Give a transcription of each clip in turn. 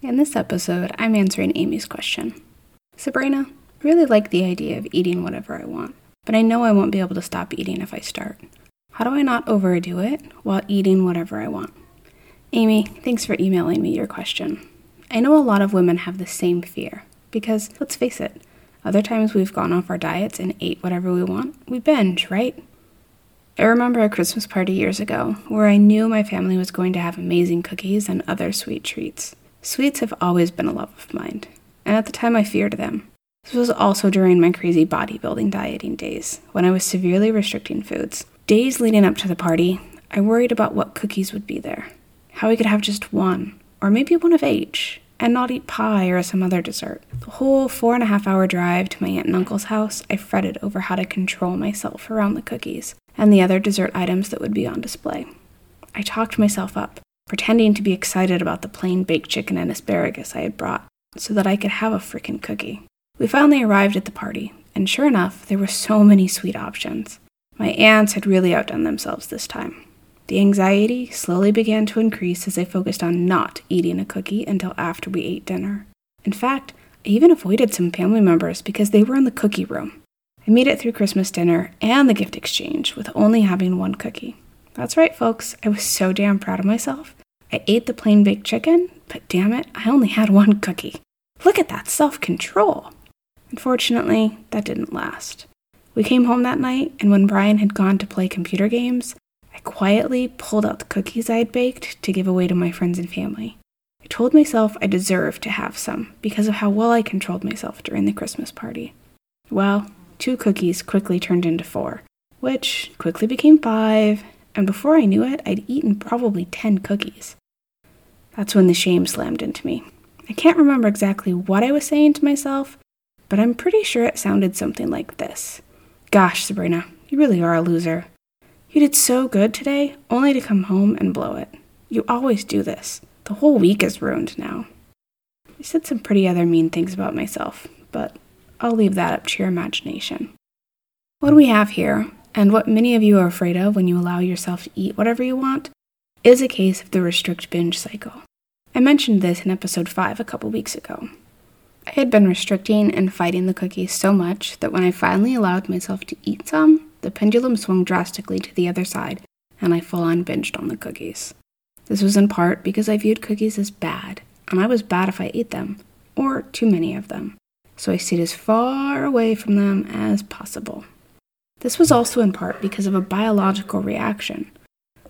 In this episode, I'm answering Amy's question. Sabrina, I really like the idea of eating whatever I want, but I know I won't be able to stop eating if I start. How do I not overdo it while eating whatever I want? Amy, thanks for emailing me your question. I know a lot of women have the same fear, because let's face it, other times we've gone off our diets and ate whatever we want, we binge, right? I remember a Christmas party years ago where I knew my family was going to have amazing cookies and other sweet treats. Sweets have always been a love of mine, and at the time I feared them. This was also during my crazy bodybuilding dieting days, when I was severely restricting foods. Days leading up to the party, I worried about what cookies would be there, how I could have just one, or maybe one of each, and not eat pie or some other dessert. The whole four and a half hour drive to my aunt and uncle's house, I fretted over how to control myself around the cookies and the other dessert items that would be on display. I talked myself up, pretending to be excited about the plain baked chicken and asparagus I had brought, so that I could have a frickin' cookie. We finally arrived at the party, and sure enough, there were so many sweet options. My aunts had really outdone themselves this time. The anxiety slowly began to increase as I focused on not eating a cookie until after we ate dinner. In fact, I even avoided some family members because they were in the cookie room. I made it through Christmas dinner and the gift exchange with only having one cookie. That's right, folks, I was so damn proud of myself. I ate the plain baked chicken, but damn it, I only had one cookie. Look at that self control. Unfortunately, that didn't last. We came home that night, and when Brian had gone to play computer games, I quietly pulled out the cookies I had baked to give away to my friends and family. I told myself I deserved to have some because of how well I controlled myself during the Christmas party. Well, two cookies quickly turned into four, which quickly became five, and before I knew it, I'd eaten probably ten cookies. That's when the shame slammed into me. I can't remember exactly what I was saying to myself, but I'm pretty sure it sounded something like this Gosh, Sabrina, you really are a loser. You did so good today, only to come home and blow it. You always do this. The whole week is ruined now. I said some pretty other mean things about myself, but I'll leave that up to your imagination. What we have here, and what many of you are afraid of when you allow yourself to eat whatever you want, is a case of the restrict binge cycle. I mentioned this in episode 5 a couple weeks ago. I had been restricting and fighting the cookies so much that when I finally allowed myself to eat some, the pendulum swung drastically to the other side, and I full on binged on the cookies. This was in part because I viewed cookies as bad, and I was bad if I ate them, or too many of them, so I stayed as far away from them as possible. This was also in part because of a biological reaction.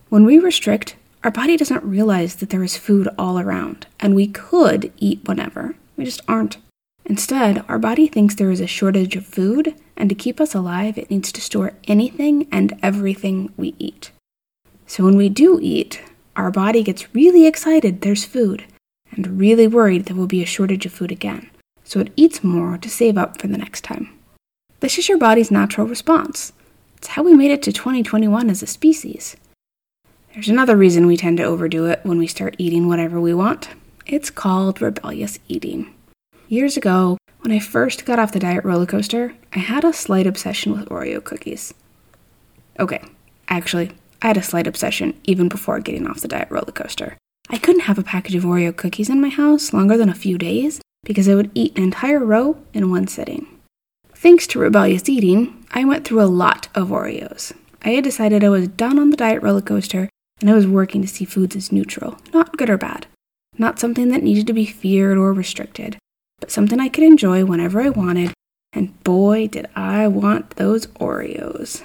When we restrict, our body doesn't realize that there is food all around, and we could eat whenever. We just aren't. Instead, our body thinks there is a shortage of food, and to keep us alive, it needs to store anything and everything we eat. So when we do eat, our body gets really excited there's food, and really worried there will be a shortage of food again, so it eats more to save up for the next time. This is your body's natural response. It's how we made it to 2021 as a species. There's another reason we tend to overdo it when we start eating whatever we want. It's called rebellious eating. Years ago, when I first got off the diet roller coaster, I had a slight obsession with Oreo cookies. Okay, actually, I had a slight obsession even before getting off the diet roller coaster. I couldn't have a package of Oreo cookies in my house longer than a few days because I would eat an entire row in one sitting. Thanks to rebellious eating, I went through a lot of Oreos. I had decided I was done on the diet roller coaster and I was working to see foods as neutral, not good or bad, not something that needed to be feared or restricted, but something I could enjoy whenever I wanted, and boy, did I want those Oreos.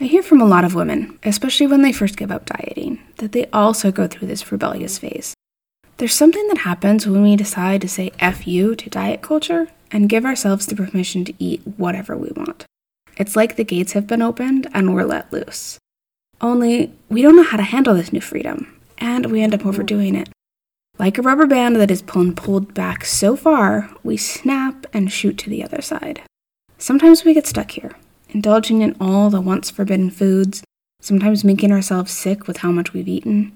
I hear from a lot of women, especially when they first give up dieting, that they also go through this rebellious phase. There's something that happens when we decide to say F you to diet culture and give ourselves the permission to eat whatever we want. It's like the gates have been opened and we're let loose. Only, we don't know how to handle this new freedom, and we end up overdoing it. Like a rubber band that is pulled, pulled back so far, we snap and shoot to the other side. Sometimes we get stuck here, indulging in all the once forbidden foods, sometimes making ourselves sick with how much we've eaten.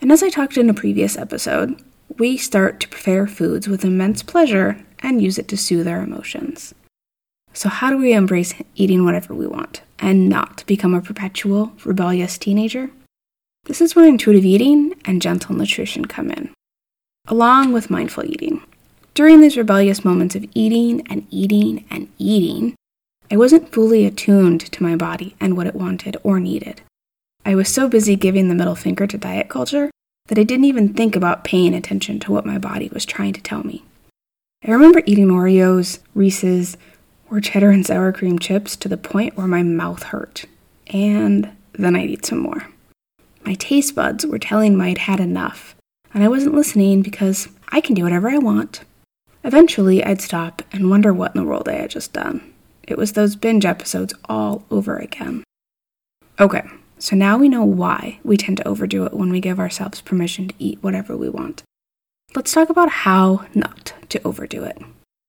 And as I talked in a previous episode, we start to prepare foods with immense pleasure and use it to soothe our emotions. So, how do we embrace eating whatever we want and not become a perpetual, rebellious teenager? This is where intuitive eating and gentle nutrition come in. along with mindful eating. During these rebellious moments of eating and eating and eating, I wasn't fully attuned to my body and what it wanted or needed. I was so busy giving the middle finger to diet culture that I didn't even think about paying attention to what my body was trying to tell me. I remember eating Oreos, Reese's, or cheddar and sour cream chips to the point where my mouth hurt. And then I'd eat some more. My taste buds were telling me I'd had enough, and I wasn't listening because I can do whatever I want. Eventually, I'd stop and wonder what in the world I had just done. It was those binge episodes all over again. Okay, so now we know why we tend to overdo it when we give ourselves permission to eat whatever we want. Let's talk about how not to overdo it.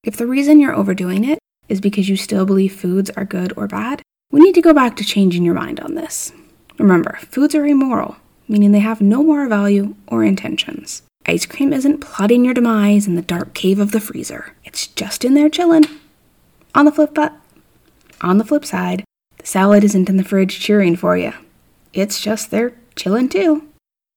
If the reason you're overdoing it is because you still believe foods are good or bad, we need to go back to changing your mind on this. Remember, foods are immoral, meaning they have no moral value or intentions. Ice cream isn't plotting your demise in the dark cave of the freezer. It's just in there chilling. On the flip but on the flip side, the salad isn't in the fridge cheering for you. It's just there chilling too.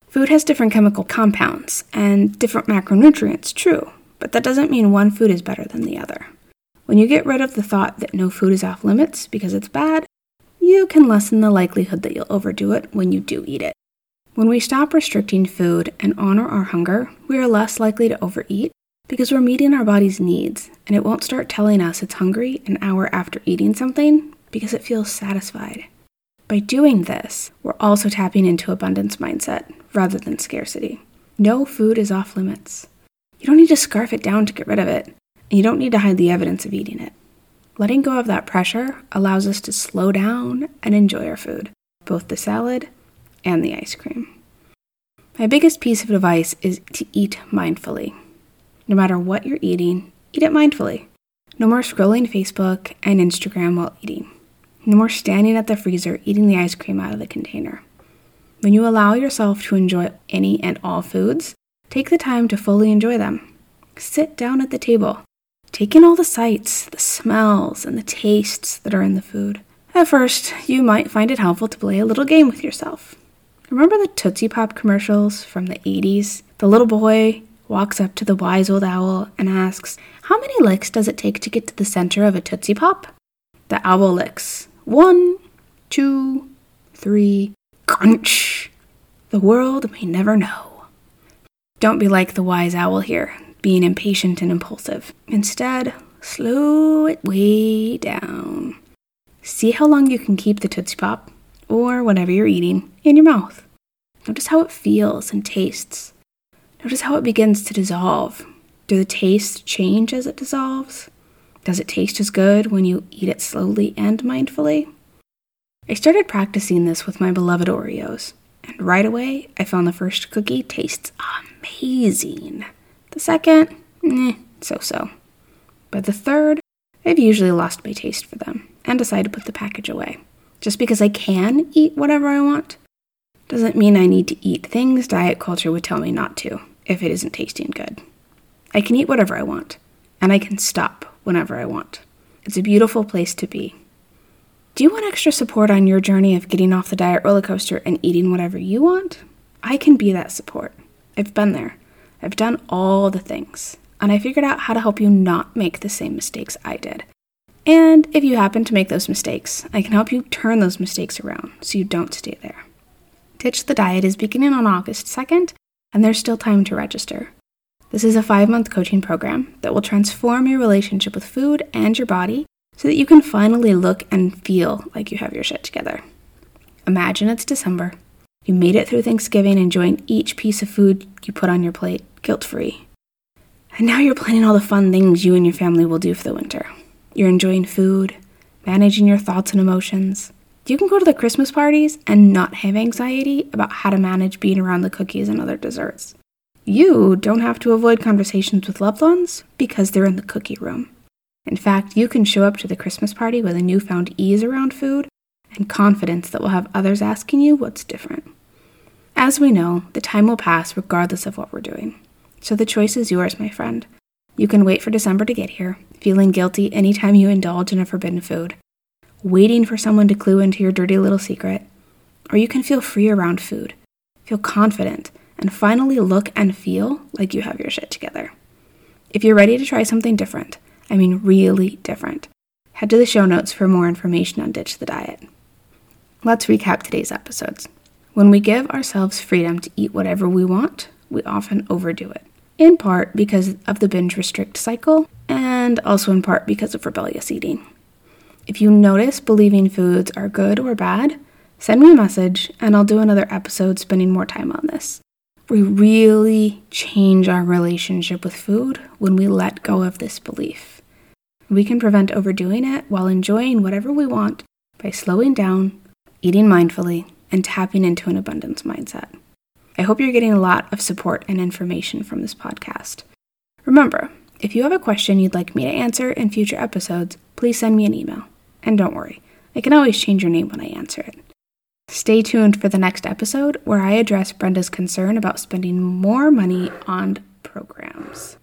Food has different chemical compounds and different macronutrients, true, but that doesn't mean one food is better than the other. When you get rid of the thought that no food is off limits because it's bad, you can lessen the likelihood that you'll overdo it when you do eat it. When we stop restricting food and honor our hunger, we are less likely to overeat because we're meeting our body's needs and it won't start telling us it's hungry an hour after eating something because it feels satisfied. By doing this, we're also tapping into abundance mindset rather than scarcity. No food is off limits. You don't need to scarf it down to get rid of it. You don't need to hide the evidence of eating it. Letting go of that pressure allows us to slow down and enjoy our food, both the salad and the ice cream. My biggest piece of advice is to eat mindfully. No matter what you're eating, eat it mindfully. No more scrolling Facebook and Instagram while eating. No more standing at the freezer eating the ice cream out of the container. When you allow yourself to enjoy any and all foods, take the time to fully enjoy them. Sit down at the table Take in all the sights, the smells, and the tastes that are in the food. At first, you might find it helpful to play a little game with yourself. Remember the Tootsie Pop commercials from the 80s? The little boy walks up to the wise old owl and asks, How many licks does it take to get to the center of a Tootsie Pop? The owl licks. One, two, three, crunch. The world may never know. Don't be like the wise owl here being impatient and impulsive. Instead, slow it way down. See how long you can keep the Tootsie Pop, or whatever you're eating, in your mouth. Notice how it feels and tastes. Notice how it begins to dissolve. Do the tastes change as it dissolves? Does it taste as good when you eat it slowly and mindfully? I started practicing this with my beloved Oreos, and right away I found the first cookie tastes amazing. Second, eh, so so. By the third, I've usually lost my taste for them and decide to put the package away. Just because I can eat whatever I want doesn't mean I need to eat things diet culture would tell me not to if it isn't tasting good. I can eat whatever I want, and I can stop whenever I want. It's a beautiful place to be. Do you want extra support on your journey of getting off the diet roller coaster and eating whatever you want? I can be that support. I've been there. I've done all the things, and I figured out how to help you not make the same mistakes I did. And if you happen to make those mistakes, I can help you turn those mistakes around so you don't stay there. Ditch the Diet is beginning on August 2nd, and there's still time to register. This is a five month coaching program that will transform your relationship with food and your body so that you can finally look and feel like you have your shit together. Imagine it's December. You made it through Thanksgiving enjoying each piece of food you put on your plate guilt free. And now you're planning all the fun things you and your family will do for the winter. You're enjoying food, managing your thoughts and emotions. You can go to the Christmas parties and not have anxiety about how to manage being around the cookies and other desserts. You don't have to avoid conversations with loved ones because they're in the cookie room. In fact, you can show up to the Christmas party with a newfound ease around food and confidence that will have others asking you what's different. As we know, the time will pass regardless of what we're doing. So the choice is yours, my friend. You can wait for December to get here, feeling guilty anytime you indulge in a forbidden food, waiting for someone to clue into your dirty little secret, or you can feel free around food, feel confident, and finally look and feel like you have your shit together. If you're ready to try something different, I mean really different, head to the show notes for more information on Ditch the Diet. Let's recap today's episodes. When we give ourselves freedom to eat whatever we want, we often overdo it, in part because of the binge restrict cycle, and also in part because of rebellious eating. If you notice believing foods are good or bad, send me a message and I'll do another episode spending more time on this. We really change our relationship with food when we let go of this belief. We can prevent overdoing it while enjoying whatever we want by slowing down, eating mindfully, and tapping into an abundance mindset. I hope you're getting a lot of support and information from this podcast. Remember, if you have a question you'd like me to answer in future episodes, please send me an email. And don't worry, I can always change your name when I answer it. Stay tuned for the next episode where I address Brenda's concern about spending more money on programs.